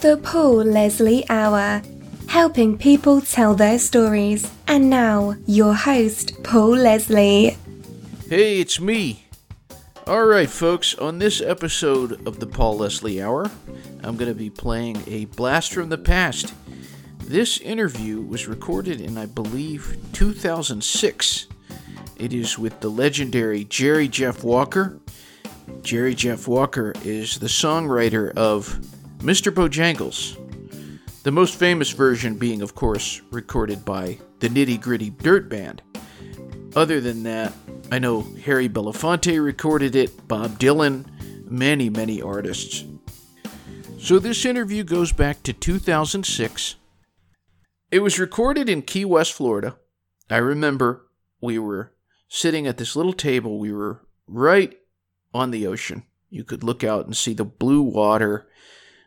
The Paul Leslie Hour, helping people tell their stories. And now, your host, Paul Leslie. Hey, it's me. Alright, folks, on this episode of the Paul Leslie Hour, I'm going to be playing a blast from the past. This interview was recorded in, I believe, 2006. It is with the legendary Jerry Jeff Walker. Jerry Jeff Walker is the songwriter of Mr. Bojangles. The most famous version being, of course, recorded by the Nitty Gritty Dirt Band. Other than that, I know Harry Belafonte recorded it, Bob Dylan, many, many artists. So this interview goes back to 2006. It was recorded in Key West, Florida. I remember we were sitting at this little table. We were right on the ocean. You could look out and see the blue water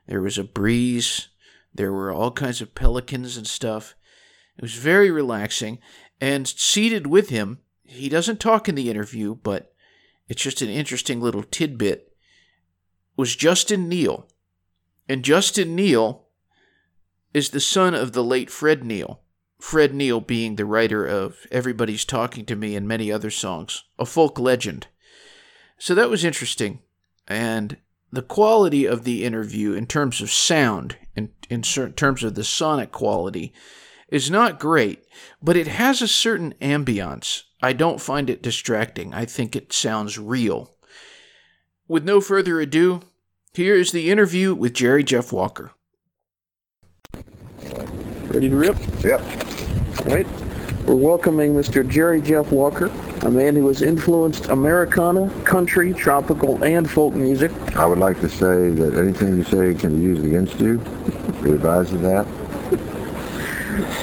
there was a breeze. There were all kinds of pelicans and stuff. It was very relaxing. And seated with him, he doesn't talk in the interview, but it's just an interesting little tidbit, was Justin Neil. And Justin Neil is the son of the late Fred Neil. Fred Neil being the writer of Everybody's Talking to Me and many other songs, a folk legend. So that was interesting. And the quality of the interview in terms of sound, in, in terms of the sonic quality, is not great, but it has a certain ambiance. I don't find it distracting. I think it sounds real. With no further ado, here is the interview with Jerry Jeff Walker. Ready to rip? Yep. All right. We're welcoming Mr. Jerry Jeff Walker, a man who has influenced Americana, country, tropical, and folk music. I would like to say that anything you say can be used against you. We advise of that.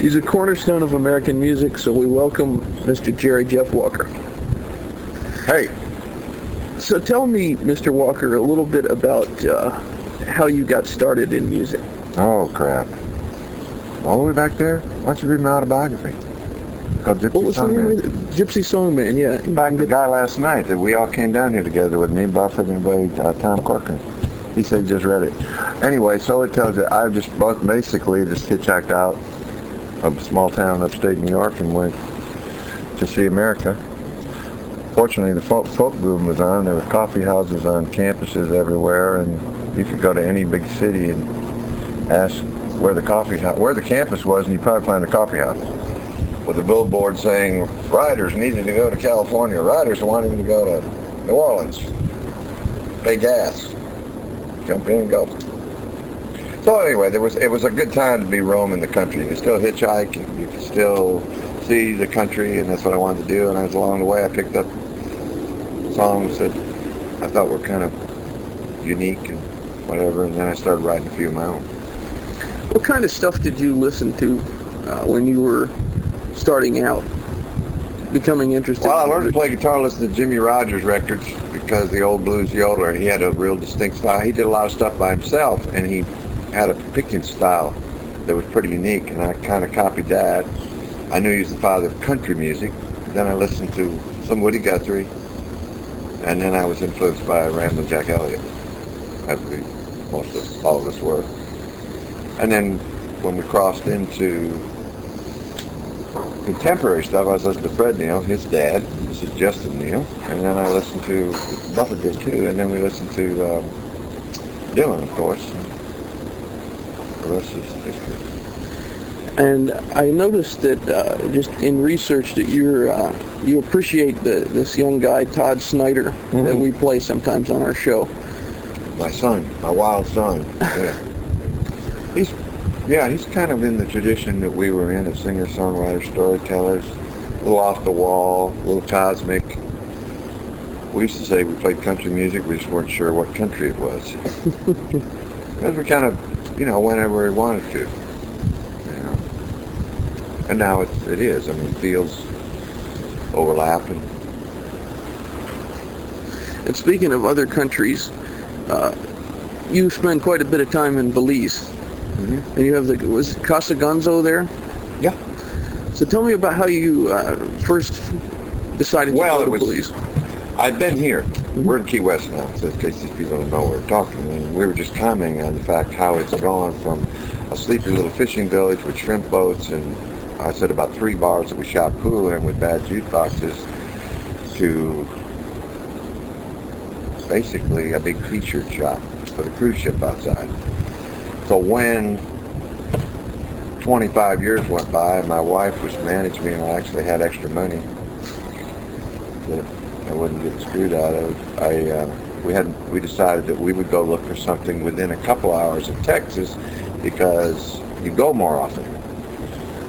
He's a cornerstone of American music, so we welcome Mr. Jerry Jeff Walker. Hey. So tell me, Mr. Walker, a little bit about uh, how you got started in music. Oh, crap. All the way back there? Why don't you read my autobiography? Called Gypsy what was Songman. the name of it? Gypsy Songman, yeah. In fact, the guy last night that we all came down here together with me, Buffett, and everybody, uh, Tom Corcoran. He said he just read it. Anyway, so it tells you, I just basically just hitchhiked out of a small town upstate New York and went to see America. Fortunately, the folk, folk boom was on. There were coffee houses on campuses everywhere, and you could go to any big city and ask where the coffee where the campus was, and you'd probably find a coffee house with a billboard saying riders needed to go to California, riders wanting to go to New Orleans, pay gas, jump in and go. So anyway, there was it was a good time to be roaming the country. You could still hitchhike, you could still see the country, and that's what I wanted to do. And as along the way, I picked up songs that I thought were kind of unique and whatever, and then I started writing a few of my own. What kind of stuff did you listen to uh, when you were starting out, becoming interested? Well, I learned to play guitar listening to Jimmie Rodgers records because the old blues yodeler, he had a real distinct style. He did a lot of stuff by himself, and he had a picking style that was pretty unique, and I kind of copied that. I knew he was the father of country music. Then I listened to some Woody Guthrie, and then I was influenced by Ramblin' Jack Elliott, as we most of all of us were. And then when we crossed into contemporary stuff, I was listening to Fred Neil, his dad. This is Justin Neil. And then I listened to, Buffett did too, and then we listened to um, Dylan, of course. The rest is history. And I noticed that uh, just in research that you're uh, you appreciate the, this young guy Todd Snider mm-hmm. that we play sometimes on our show. My son, my wild son. Yeah. He's yeah, he's kind of in the tradition that we were in of singer-songwriters, storytellers, a little off the wall, a little cosmic. We used to say we played country music, we just weren't sure what country it was. because we kind of, you know, whenever we wanted to. You know. And now it's, it is. I mean, fields overlap. And, and speaking of other countries, uh, you spend quite a bit of time in Belize. Mm-hmm. And you have the was Casa Gonzo there? Yeah. So tell me about how you uh, first decided well, to go to Belize. I've been here. we're in Key West now, so in case these people don't know we're talking. And we were just commenting on the fact how it's gone from a sleepy little fishing village with shrimp boats and I said about three bars that we shot pool in with bad jukeboxes to basically a big t-shirt shop for the cruise ship outside. So when 25 years went by, my wife was managing me and I actually had extra money that I wouldn't get screwed out of. I uh, we had we decided that we would go look for something within a couple hours of Texas because you go more often.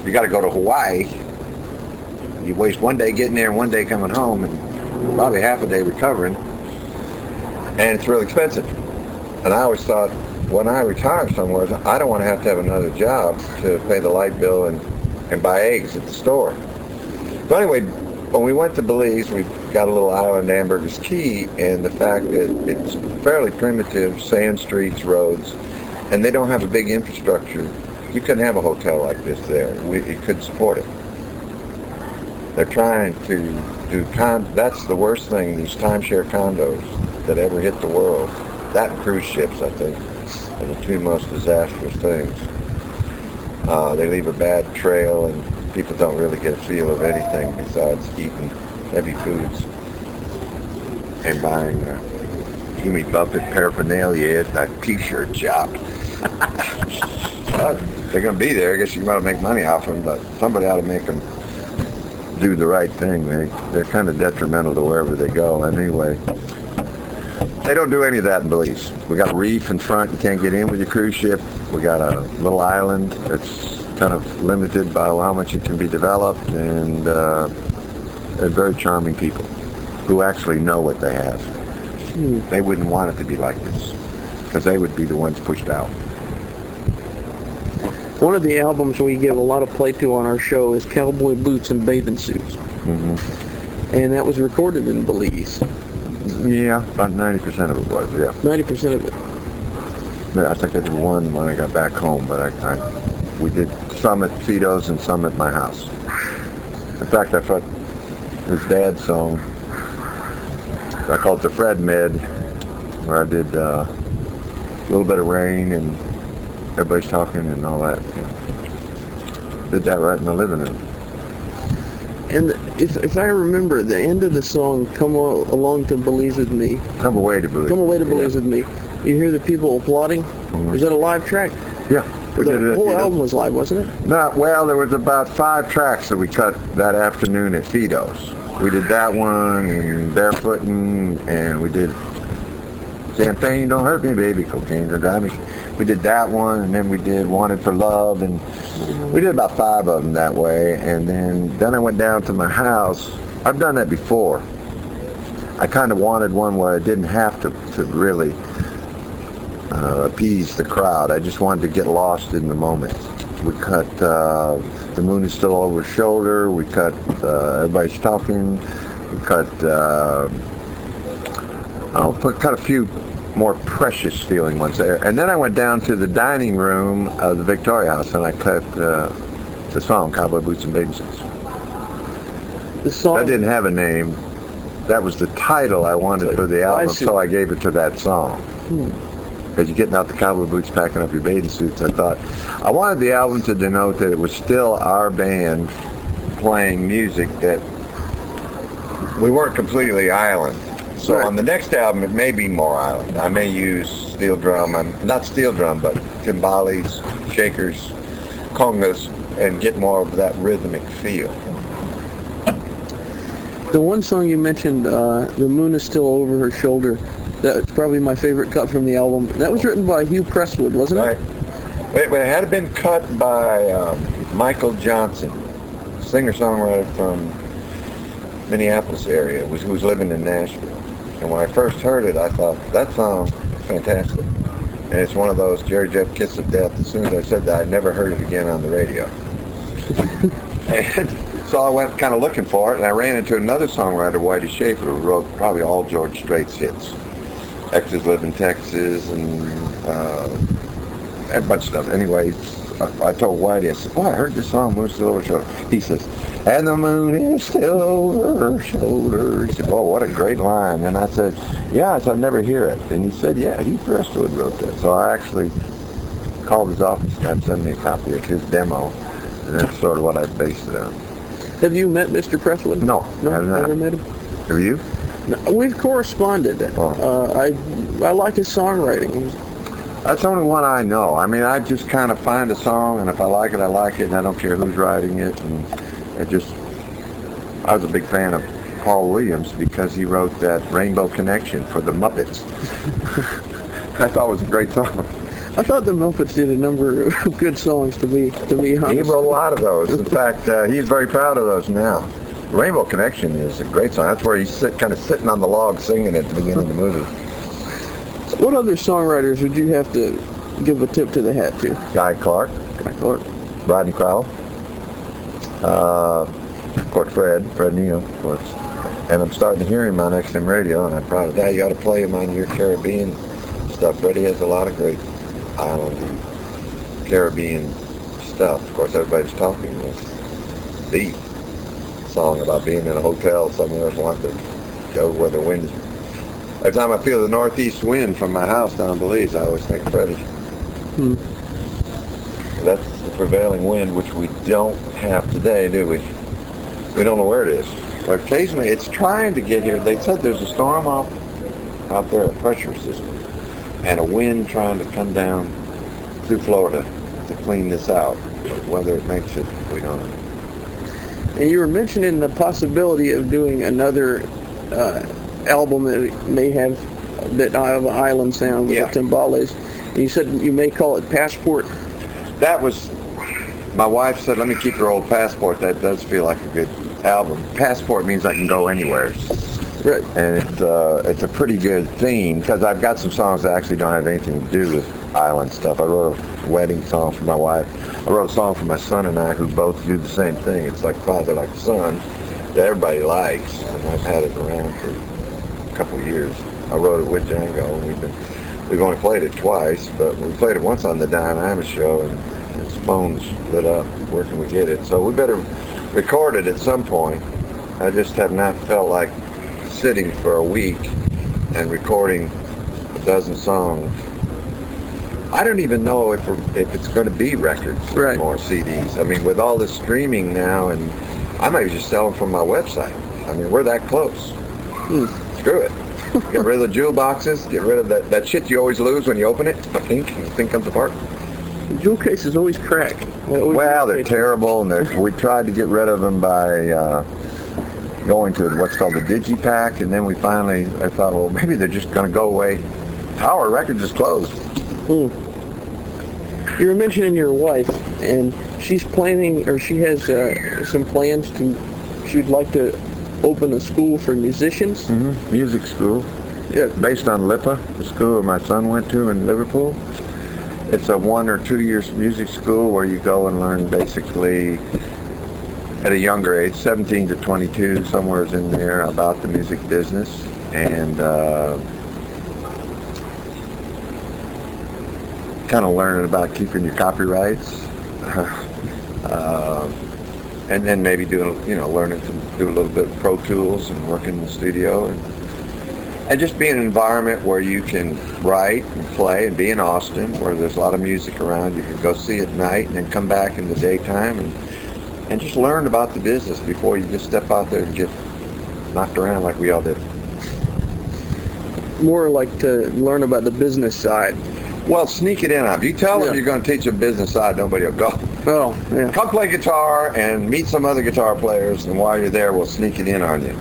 You got to go to Hawaii. You waste one day getting there and one day coming home, and probably half a day recovering, and it's real expensive. And I always thought when I retire somewhere, I don't want to have to have another job to pay the light bill and, and buy eggs at the store. But anyway, when we went to Belize, we got a little island, Ambergris Caye, and the fact that it's fairly primitive, sand streets, roads, and they don't have a big infrastructure. You couldn't have a hotel like this there. We, it couldn't support it. They're trying to do con. That's the worst thing. These timeshare condos that ever hit the world. That and cruise ships, I think, are the two most disastrous things. Uh, they leave a bad trail, and people don't really get a feel of anything besides eating heavy foods and buying uh, Jimmy Buffett paraphernalia at that T-shirt shop. they're going to be there. I guess you might make money off them, but somebody ought to make them do the right thing. They, they're kind of detrimental to wherever they go anyway. They don't do any of that in Belize. We got a reef in front. You can't get in with your cruise ship. We got a little island that's kind of limited by how much it can be developed, and uh, they're very charming people who actually know what they have. Hmm. They wouldn't want it to be like this because they would be the ones pushed out. One of the albums we give a lot of play to on our show is Cowboy Boots and Bathing Suits. Mm-hmm. And that was recorded in Belize. Yeah, about 90% of it was, yeah. 90% of it. Yeah, I think I did one when I got back home, but I, I we did some at Fido's and some at my house. In fact, I thought his dad's song, I called it the Fred Med, where I did uh, a little bit of rain and everybody's talking and all that. Did that right in the living room. And if, if I remember, the end of the song, "Come Along to Belize with Me." Come away to Belize. Come away to Belize yeah. with me. You hear the people applauding. Mm-hmm. Is that a live track? Yeah. The whole album was live, wasn't it? Not well. There was about five tracks that we cut that afternoon at Fido's. We did that one and barefooting, and we did champagne. Don't hurt me, baby. Cocaine don't drive me we did that one, and then we did Wanted for Love, and we did about five of them that way. And then then I went down to my house. I've done that before. I kind of wanted one where I didn't have to to really uh, appease the crowd. I just wanted to get lost in the moment. We cut uh, the moon is still over shoulder. We cut uh, everybody's talking. We cut. Uh, I'll put cut a few more precious feeling ones there. And then I went down to the dining room of the Victoria House and I cut uh, the song Cowboy Boots and Bathing Suits. The song that didn't have a name. That was the title I wanted for the album, so I gave it to that song. Hmm. As you're getting out the cowboy boots, packing up your bathing suits, I thought I wanted the album to denote that it was still our band playing music that we weren't completely island so right. on the next album, it may be more island. I may use steel drum, I'm, not steel drum, but timbales, shakers, congas, and get more of that rhythmic feel. The one song you mentioned, uh, "The Moon Is Still Over Her Shoulder," that's probably my favorite cut from the album. That was written by Hugh Prestwood, wasn't it? Right. Wait but it had been cut by um, Michael Johnson, singer-songwriter from Minneapolis area, who was living in Nashville. And when I first heard it, I thought, that sounds fantastic. And it's one of those Jerry Jeff Kiss of Death. As soon as I said that, I never heard it again on the radio. and so I went kind of looking for it, and I ran into another songwriter, Whitey Shafer, who wrote probably all George Strait's hits. Exes Live in Texas and uh, a bunch of stuff. Anyway, I, I told Whitey, I said, oh, I heard this song, Moose Silver Show. He says, And the moon is still over her shoulder. Said, oh, what a great line. And I said, yeah, I said, I never hear it. And he said, yeah, Heath Prestwood wrote that. So I actually called his office and had sent me a copy of his demo. And that's sort of what I based it on. Have you met Mr. Prestwood? No, no, I've never met him. Have you? No, we've corresponded. Oh. Uh, I I like his songwriting. That's only one I know. I mean, I just kind of find a song, and if I like it, I like it, and I don't care who's writing it. And it just, I was a big fan of Paul Williams because he wrote that Rainbow Connection for the Muppets. I thought it was a great song. I thought the Muppets did a number of good songs. To be to be honest, He wrote a lot of those. In fact, uh, he's very proud of those now. Rainbow Connection is a great song. That's where he's sit, kind of sitting on the log singing at the beginning of the movie. What other songwriters would you have to give a tip to the hat to? Guy Clark, Guy Clark. Rodney Crowell, uh, of course Fred, Fred Neil, of course. And I'm starting to hear him on XM Radio, and I'm proud of that. You ought to play him on your Caribbean stuff. Freddie has a lot of great island and Caribbean stuff. Of course, everybody's talking this deep song about being in a hotel somewhere wanting to go where the wind is. Every time I feel the northeast wind from my house down in Belize, I always think Freddie. Hmm. Prevailing wind, which we don't have today, do we? We don't know where it is. But occasionally it's trying to get here. They said there's a storm off out there, a pressure system, and a wind trying to come down through Florida to clean this out. But whether it makes it, we don't know. And you were mentioning the possibility of doing another uh, album that may have that have an island sound with Yeah. the timbales. And you said you may call it Passport. That was, my wife said, let me keep your old passport. That does feel like a good album. Passport means I can go anywhere. Right. and it's uh, it's a pretty good theme because I've got some songs that actually don't have anything to do with island stuff. I wrote a wedding song for my wife. I wrote a song for my son and I, who both do the same thing. It's like father, like son, that everybody likes, and I've had it around for a couple of years. I wrote it with Django, and we've been we've only played it twice, but we played it once on the Don Imus show, and phone's lit up. Uh, where can we get it? So we better record it at some point. I just have not felt like sitting for a week and recording a dozen songs. I don't even know if we're, if it's going to be records Right. or CDs. I mean, with all this streaming now, and I might just sell them from my website. I mean, we're that close. Hmm. Screw it. Get rid of the jewel boxes. Get rid of that, that shit you always lose when you open it. i think and the thing comes apart. Jewel cases always crack. They always Well, they're crack. terrible, and they're, we tried to get rid of them by uh, going to what's called the Digipak, and then we finally, I thought, well, maybe they're just going to go away. Tower Records is closed. You were mentioning your wife, and she's planning, or she has uh, some plans to. She'd like to open a school for musicians. Mm-hmm. Music school, Yeah. based on LIPA, the school my son went to in Liverpool. It's a one or two years music school where you go and learn basically at a younger age, 17 to 22, somewhere in there, about the music business. And uh, kind of learning about keeping your copyrights. uh, and then maybe doing, you know, learning to do a little bit of Pro Tools and working in the studio and and just be in an environment where you can write and play and be in Austin where there's a lot of music around. You can go see at night and then come back in the daytime and and just learn about the business before you just step out there and get knocked around like we all did. More like to learn about the business side. Well, sneak it in on. If you tell Yeah. them you're going to teach a business side, nobody will go. Oh, yeah. Come play guitar and meet some other guitar players, and while you're there, we'll sneak it in on you.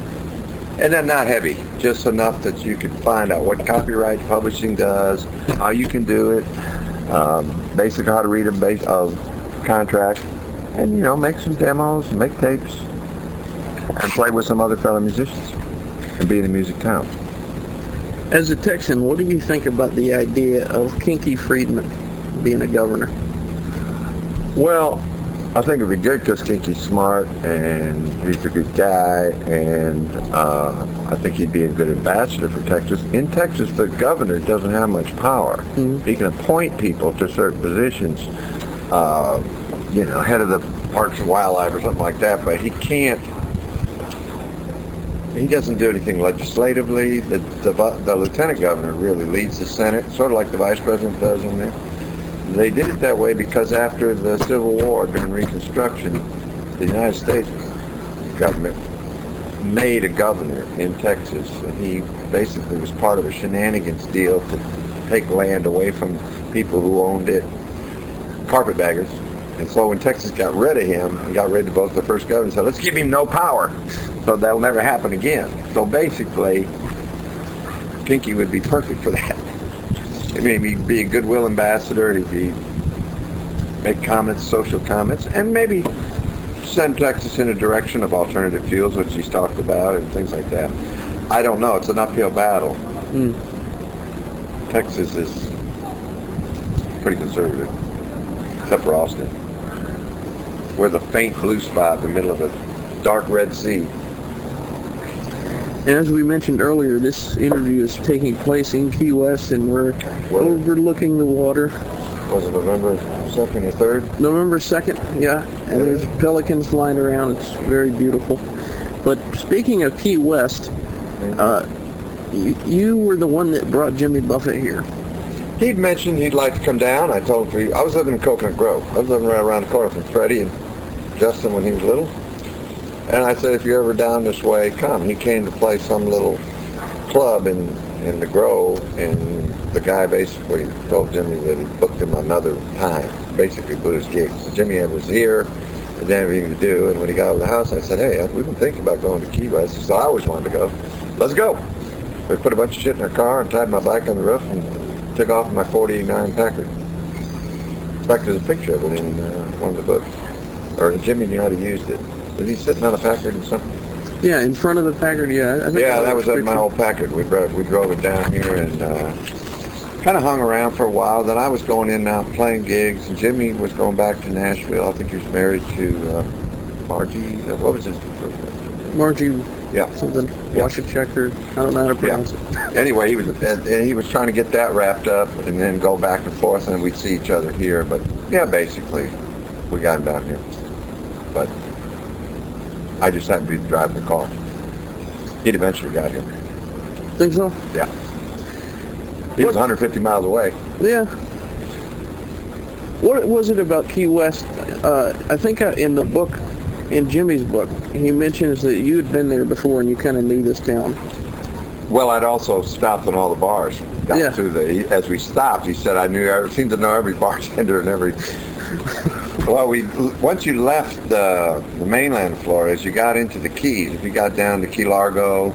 And then not heavy, just enough that you can find out what copyright publishing does, how you can do it, um, basically how to read a base of contract, and you know, make some demos, make tapes, and play with some other fellow musicians, and be in a music town. As a Texan, what do you think about the idea of Kinky Friedman being a governor? Well, I think it'd be good because Kinky's smart and he's a good guy, and uh, I think he'd be a good ambassador for Texas. In Texas, the governor doesn't have much power. He can appoint people to certain positions, uh, you know, head of the Parks and Wildlife or something like that, but he can't. He doesn't do anything legislatively. The, the, the lieutenant governor really leads the Senate, sort of like the vice president does in there. They did it that way because after the Civil War, during Reconstruction, the United States government made a governor in Texas, and he basically was part of a shenanigans deal to take land away from people who owned it, carpetbaggers. And so when Texas got rid of him and got rid of both the first governor, said, let's give him no power, so that'll never happen again. So basically, Pinky would be perfect for that. He'd be a goodwill ambassador. He'd be make comments, social comments, and maybe send Texas in a direction of alternative fuels, which he's talked about, and things like that. I don't know. It's an uphill battle. Mm. Texas is pretty conservative, except for Austin. We're the faint blue spot in the middle of a dark Red Sea. And as we mentioned earlier, this interview is taking place in Key West, and we're overlooking the water. Was it November 2nd or 3rd? November 2nd, yeah. And there's pelicans flying around. It's very beautiful. But speaking of Key West, uh, you, you were the one that brought Jimmy Buffett here. He'd mentioned he'd like to come down. I told him, I was living in Coconut Grove. I was living right around the corner from Freddie and Justin when he was little. And I said, if you're ever down this way, come. He came to play some little club in, in the Grove, and the guy basically told Jimmy that he booked him another time, basically put his gigs. So Jimmy was here, and didn't have anything to do, and when he got out of the house, I said, hey, we've been thinking about going to Key West. I always wanted to go. Let's go. We put a bunch of shit in our car and tied my bike on the roof and took off in my 49 Packard. In fact, there's a picture of it in uh, one of the books. Or Jimmy knew how to use it. Was he sitting on a Packard or something? Yeah, in front of the Packard, yeah. yeah, that was at my old Packard. We drove, we drove it down here and uh, kind of hung around for a while. Then I was going in and out playing gigs, and Jimmy was going back to Nashville. I think he was married to uh, Margie. Uh, what was his? Margie. Yeah. Something. Yeah. Checker. I don't know how to pronounce yeah. it. Anyway, he was and, and he was trying to get that wrapped up, and then go back and forth, and we'd see each other here. But yeah, basically, we got him down here. But I just happened to be driving the car. He'd eventually got here. Think so? Yeah. He was 150 miles away. Yeah. What was it about Key West? Uh, I think in the book, in Jimmy's book, he mentions that you had been there before and you kind of knew this town. Well, I'd also stopped in all the bars. Got yeah. to the, as we stopped, he said I knew, I seemed to know every bartender and every well, we once you left the, the mainland Florida, you got into the Keys. If you got down to Key Largo,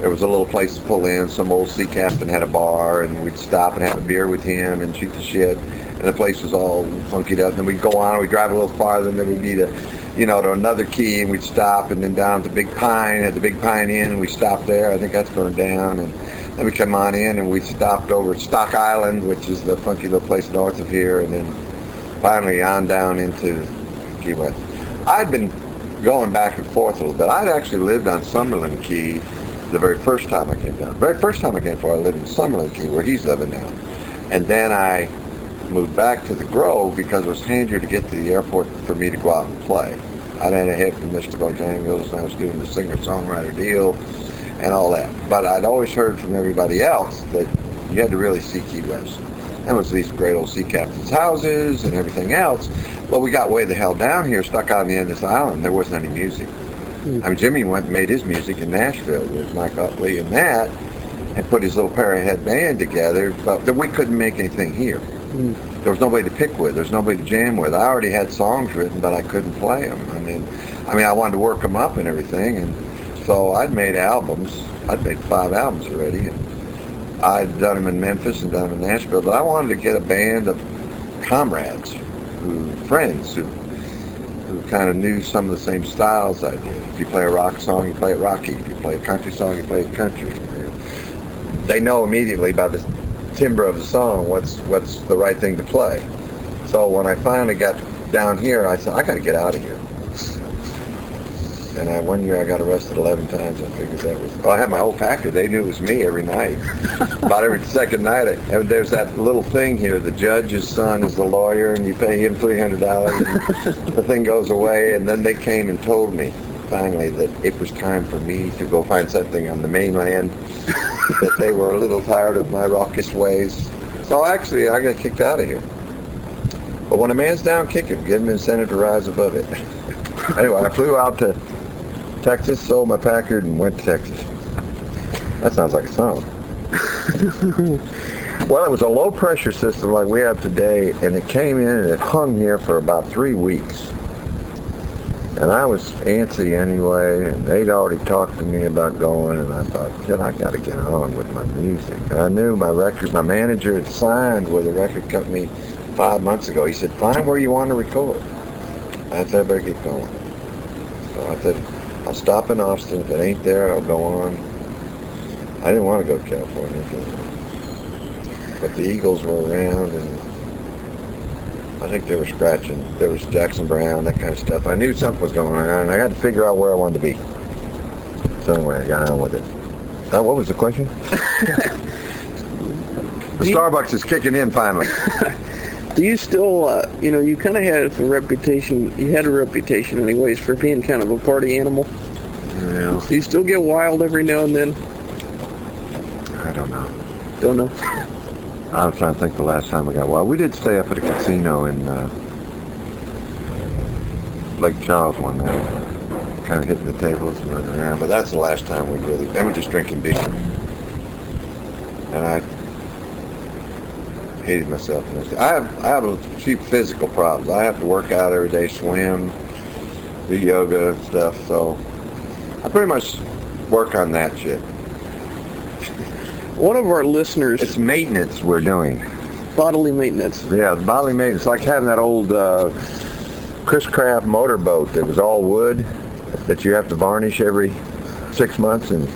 there was a little place to pull in. Some old sea captain had a bar, and we'd stop and have a beer with him and shoot the shit. And the place was all funky up. And then we'd go on, we'd drive a little farther, and then we'd be to, you know, to another key, and we'd stop, and then down to Big Pine, at the Big Pine Inn, and we stopped there. I think that's burned down. And then we come on in, and we stopped over at Stock Island, which is the funky little place north of here, and then finally on down into Key West. I'd been going back and forth a little bit. I'd actually lived on Summerland Key the very first time I came down. The very first time I came for, I lived in Summerland Key, where he's living now. And then I moved back to the Grove because it was handier to get to the airport for me to go out and play. I'd had a hit from Mr. Bojangles, and I was doing the singer-songwriter deal and all that. But I'd always heard from everybody else that you had to really see Key West. There was these great old sea captains' houses and everything else. Well, we got way the hell down here, stuck out on the end of this island. There wasn't any music. Mm. I mean, Jimmy went and made his music in Nashville with Mike Utley and that, and put his little Parrot band together, but we couldn't make anything here. Mm. There was nobody to pick with. There was nobody to jam with. I already had songs written, but I couldn't play them. I mean, I mean, I wanted to work them up and everything, and so I'd made albums. I'd made five albums already, and I'd done them in Memphis and done them in Nashville, but I wanted to get a band of comrades, who friends who who kind of knew some of the same styles I did. If you play a rock song, you play it rocky. If you play a country song, you play it country. They know immediately by the timbre of the song what's what's the right thing to play. So when I finally got down here, I said, I got to get out of here. And I, one year I got arrested 11 times. I figured that was. Well, I had my whole package. They knew it was me every night. About every second night. I, and there's that little thing here. The judge's son is the lawyer, and you pay him $300. the thing goes away, and then they came and told me finally that it was time for me to go find something on the mainland. that they were a little tired of my raucous ways. So actually, I got kicked out of here. But when a man's down, kick him. Give him incentive to rise above it. anyway, I flew out to Texas, sold my Packard, and went to Texas. That sounds like a song. well, it was a low pressure system like we have today, and it came in and it hung here for about three weeks. And I was antsy anyway, and they'd already talked to me about going, and I thought, shit, I got to get on with my music. And I knew my record, my manager had signed with a record company five months ago. He said, find where you want to record. I said, I better keep going. So I said, I'll stop in Austin. If it ain't there, I'll go on. I didn't want to go to California, but the Eagles were around, and I think they were scratching. There was Jackson Browne, that kind of stuff. I knew something was going on, and I had to figure out where I wanted to be. So anyway, I got on with it. Uh, what was the question? the Starbucks is kicking in finally. Do you still, uh, you know, you kind of had a reputation, you had a reputation anyways for being kind of a party animal. Yeah. Do you still get wild every now and then? I don't know. Don't know. I was trying to think the last time we got wild. We did stay up at a casino in uh, Lake Charles one night, kind of hitting the tables and running around. But that's the last time we really. Then we're just drinking beer, and I hated myself. I have I have a few physical problems. I have to work out every day, swim, do yoga and stuff. So I pretty much work on that shit. One of our listeners, It's maintenance we're doing. bodily maintenance. Yeah, bodily maintenance. Like having that old uh, Chris Craft motorboat that was all wood that you have to varnish every six months and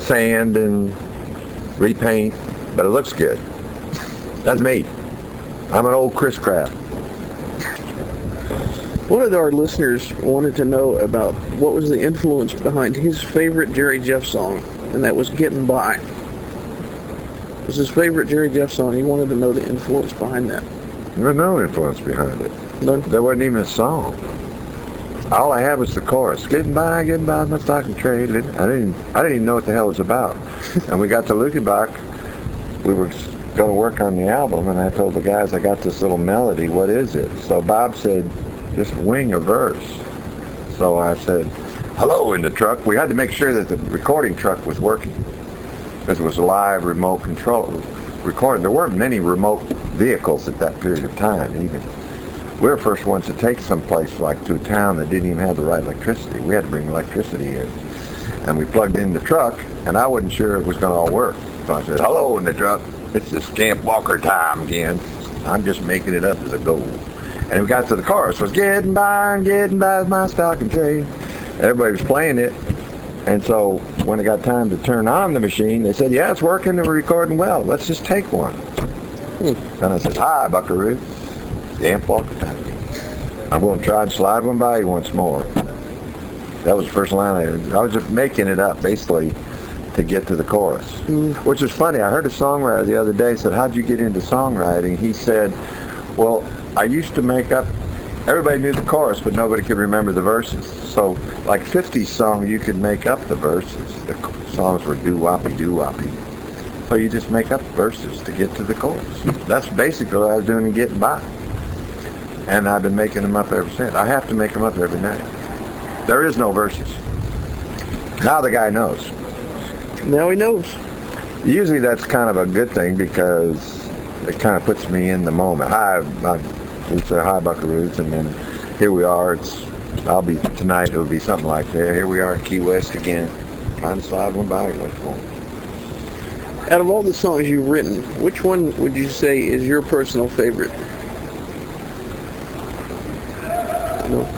sand and repaint, but it looks good. That's me. I'm an old Chris Craft. One of our listeners wanted to know about what was the influence behind his favorite Jerry Jeff song, and that was Getting By. It was his favorite Jerry Jeff song. He wanted to know the influence behind that. There's no influence behind it. None? There wasn't even a song. All I had was the chorus. Getting by, getting by, my stock and trade. I didn't, I didn't even know what the hell it was about. and we got to Luckenbach. We were going to work on the album, and I told the guys, I got this little melody. What is it? So Bob said, just wing a verse. So I said, hello in the truck. We had to make sure that the recording truck was working because it was live remote control recording. There weren't many remote vehicles at that period of time even. We were first ones to take someplace like to a town that didn't even have the right electricity. We had to bring electricity in. And we plugged in the truck, and I wasn't sure it was going to all work. So I said, hello in the truck. It's the Scamp Walker time again. I'm just making it up as I go. And we got to the chorus. It was getting by and getting by with my stock and trade. Everybody was playing it. And so when it got time to turn on the machine, they said, yeah, it's working. We're recording well. Let's just take one. Hmm. And I said, hi, Buckaroo. Scamp Walker time again. I'm going to try and slide one by you once more. That was the first line I. I was just making it up, basically, to get to the chorus. Mm-hmm. Which is funny. I heard a songwriter the other day said, how'd you get into songwriting? He said, well, I used to make up, everybody knew the chorus, but nobody could remember the verses. So like 50 songs, you could make up the verses. The songs were doo-woppy, doo-woppy. So you just make up verses to get to the chorus. That's basically what I was doing in getting by. And I've been making them up ever since. I have to make them up every night. There is no verses. Now the guy knows. Now he knows. Usually that's kind of a good thing because it kind of puts me in the moment. Hi, I, we say hi Buckaroos, and then here we are. It's I'll be tonight. It'll be something like that. Here we are in Key West again, to slide one by. Out of all the songs you've written, which one would you say is your personal favorite? No.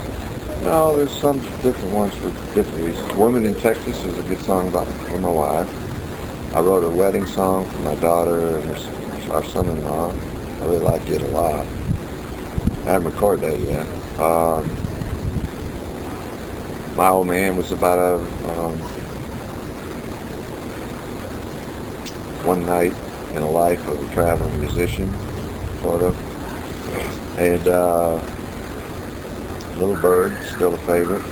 No, there's some different ones for different reasons. Woman in Texas is a good song about for my wife. I wrote a wedding song for my daughter and her, our son-in-law. I really like it a lot. I haven't recorded that yet. Um, my old man was about a um, one night in a life of a traveling musician, sort of. And uh, Little Bird, still a favorite.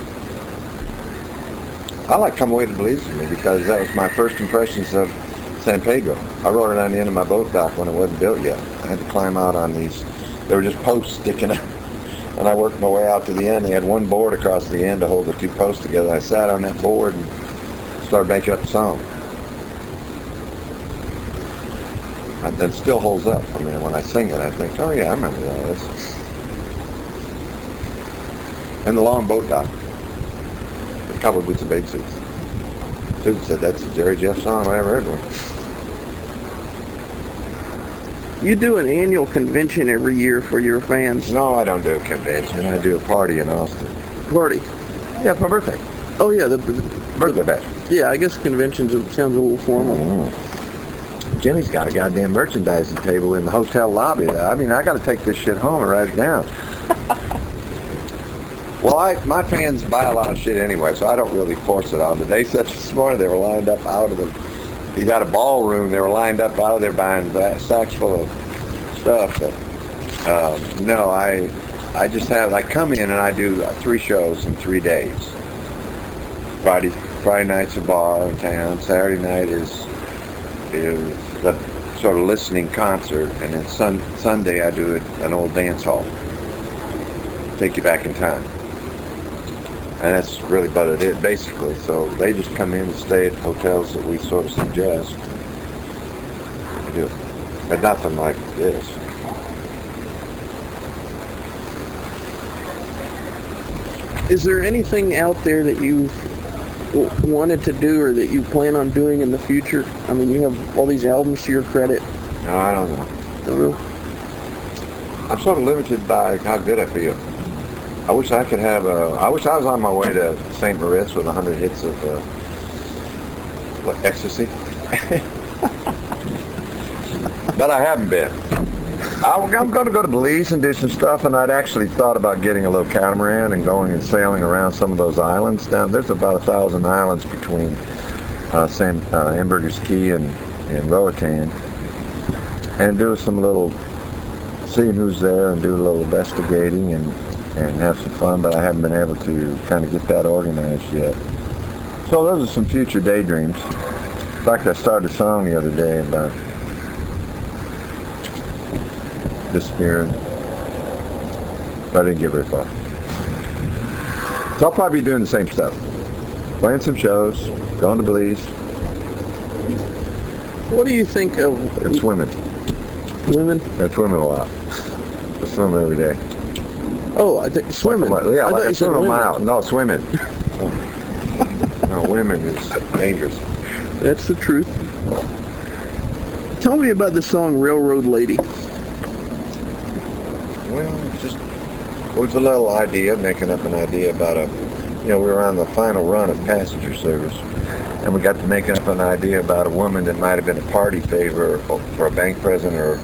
I like Come Away to Belize with Me because that was my first impressions of San Pedro. I wrote it on the end of my boat dock when it wasn't built yet. I had to climb out on these. They were just posts sticking out. And I worked my way out to the end. They had one board across the end to hold the two posts together. I sat on that board and started making up the song. And it still holds up. I mean, when I sing it, I think, oh yeah, I remember that. That's... And the long boat dock. The cowboy boots and bathing suits. Susan said, that's a Jerry Jeff song I ever heard one. You do an annual convention every year for your fans. No, I don't do a convention. I do a party in Austin. Party. Yeah, for my birthday. Oh yeah, the, Birthday bash. yeah. I guess conventions sounds a little formal. Mm. Jimmy's got a goddamn merchandising table in the hotel lobby. I mean, I got to take this shit home and write it down. well, I, my fans buy a lot of shit anyway, so I don't really force it on them. They said this morning they were lined up out of the. You got a ballroom. They were lined up out of there buying sacks full of stuff. But um, no, I I just have I come in and I do three shows in three days. Friday Friday night's a bar in town. Saturday night is is the sort of listening concert, and then sun, Sunday I do an old dance hall. Take you back in time. And that's really about it, basically. So they just come in and stay at hotels that we sort of suggest. We do. But nothing like this. Is there anything out there that you wanted to do or that you plan on doing in the future? I mean, you have all these albums to your credit. No, I don't know. Don't know. I'm sort of limited by how good I feel. I wish I could have a. I wish I was on my way to St. Moritz with 100 hits of uh, what ecstasy, but I haven't been. I'm going to go to Belize and do some stuff, and I'd actually thought about getting a little catamaran and going and sailing around some of those islands down. There's about a thousand islands between uh, San uh, Hamburger's Key and and Roatan, and do some little seeing who's there and do a little investigating and and have some fun, but I haven't been able to kind of get that organized yet. So those are some future daydreams. In fact, I started a song the other day about disappearing, but I didn't get very far. So I'll probably be doing the same stuff. Playing some shows, going to Belize, What do you think of and swimming. women? I swim a lot. I swim every day. Oh, I think swimming. Well, yeah, I like thought I you said swim a women. mile. No, swimming. no, women is dangerous. That's the truth. Tell me about the song Railroad Lady. Well, it's just it was a little idea, making up an idea about a, you know, we were on the final run of passenger service, and we got to making up an idea about a woman that might have been a party favor for a bank president or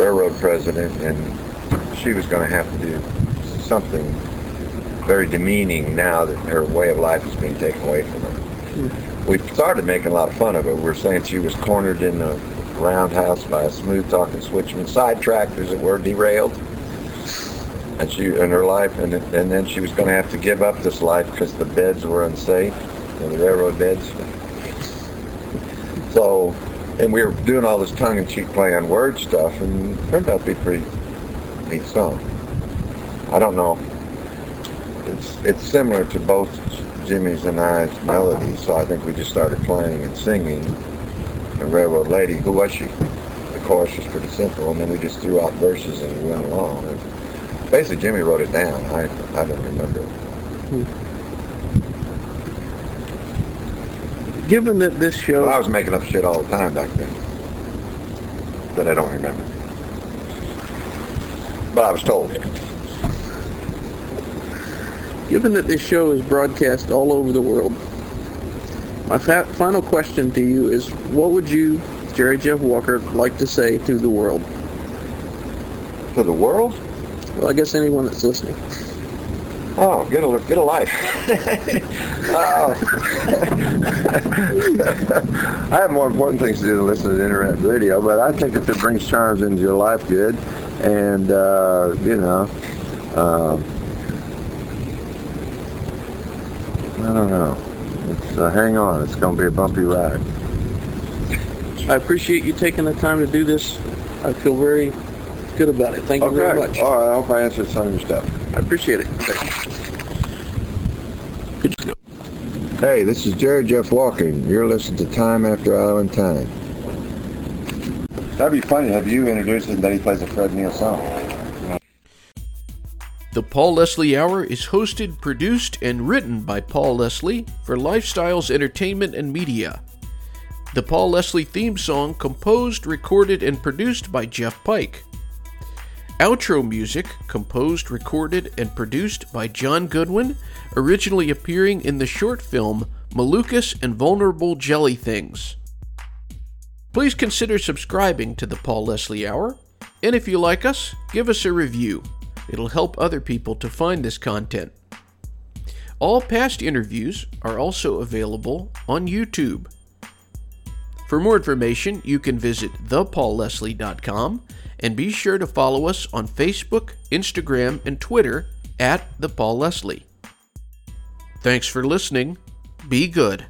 railroad president, and she was going to have to do something very demeaning now that her way of life is being taken away from her. Hmm. We started making a lot of fun of it. We were saying she was cornered in a roundhouse by a smooth-talking switchman, sidetracked, as it were, derailed and she in her life, and and then she was going to have to give up this life because the beds were unsafe, you know, the railroad beds. So, and we were doing all this tongue-in-cheek play on word stuff, and it turned out to be pretty neat song. I don't know. It's it's similar to both Jimmy's and I's melodies, so I think we just started playing and singing. The Railroad Lady, who was she? The chorus was pretty simple, and then we just threw out verses and we went along. And basically, Jimmy wrote it down. I I don't remember. Given that this show, Well, I was making up shit all the time back then that I don't remember. But I was told. Given that this show is broadcast all over the world, my fa- final question to you is: What would you, Jerry Jeff Walker, like to say to the world? To the world? Well, I guess anyone that's listening. Oh, get a get a life. oh. I have more important things to do than listen to the internet radio, but I think if it brings charms into your life, good. And uh, you know, um, I don't know. It's uh, hang on. It's going to be a bumpy ride. I appreciate you taking the time to do this. I feel very good about it. Thank you okay. very much. All right. I hope I answered some of your stuff. I appreciate it. Hey, this is Jerry Jeff Walking. You're listening to Time After Island Time. That'd be funny. Have you introduced him that he plays a Fred Neil song? The Paul Leslie Hour is hosted, produced, and written by Paul Leslie for Lifestyles Entertainment and Media. The Paul Leslie theme song composed, recorded, and produced by Jeff Pike. Outro music composed, recorded, and produced by John Goodwin, originally appearing in the short film Malukas and Vulnerable Jelly Things. Please consider subscribing to the Paul Leslie Hour, and if you like us, give us a review. It'll help other people to find this content. All past interviews are also available on YouTube. For more information, you can visit thepaulleslie.com and be sure to follow us on Facebook, Instagram, and Twitter at The Paul Leslie. Thanks for listening. Be good.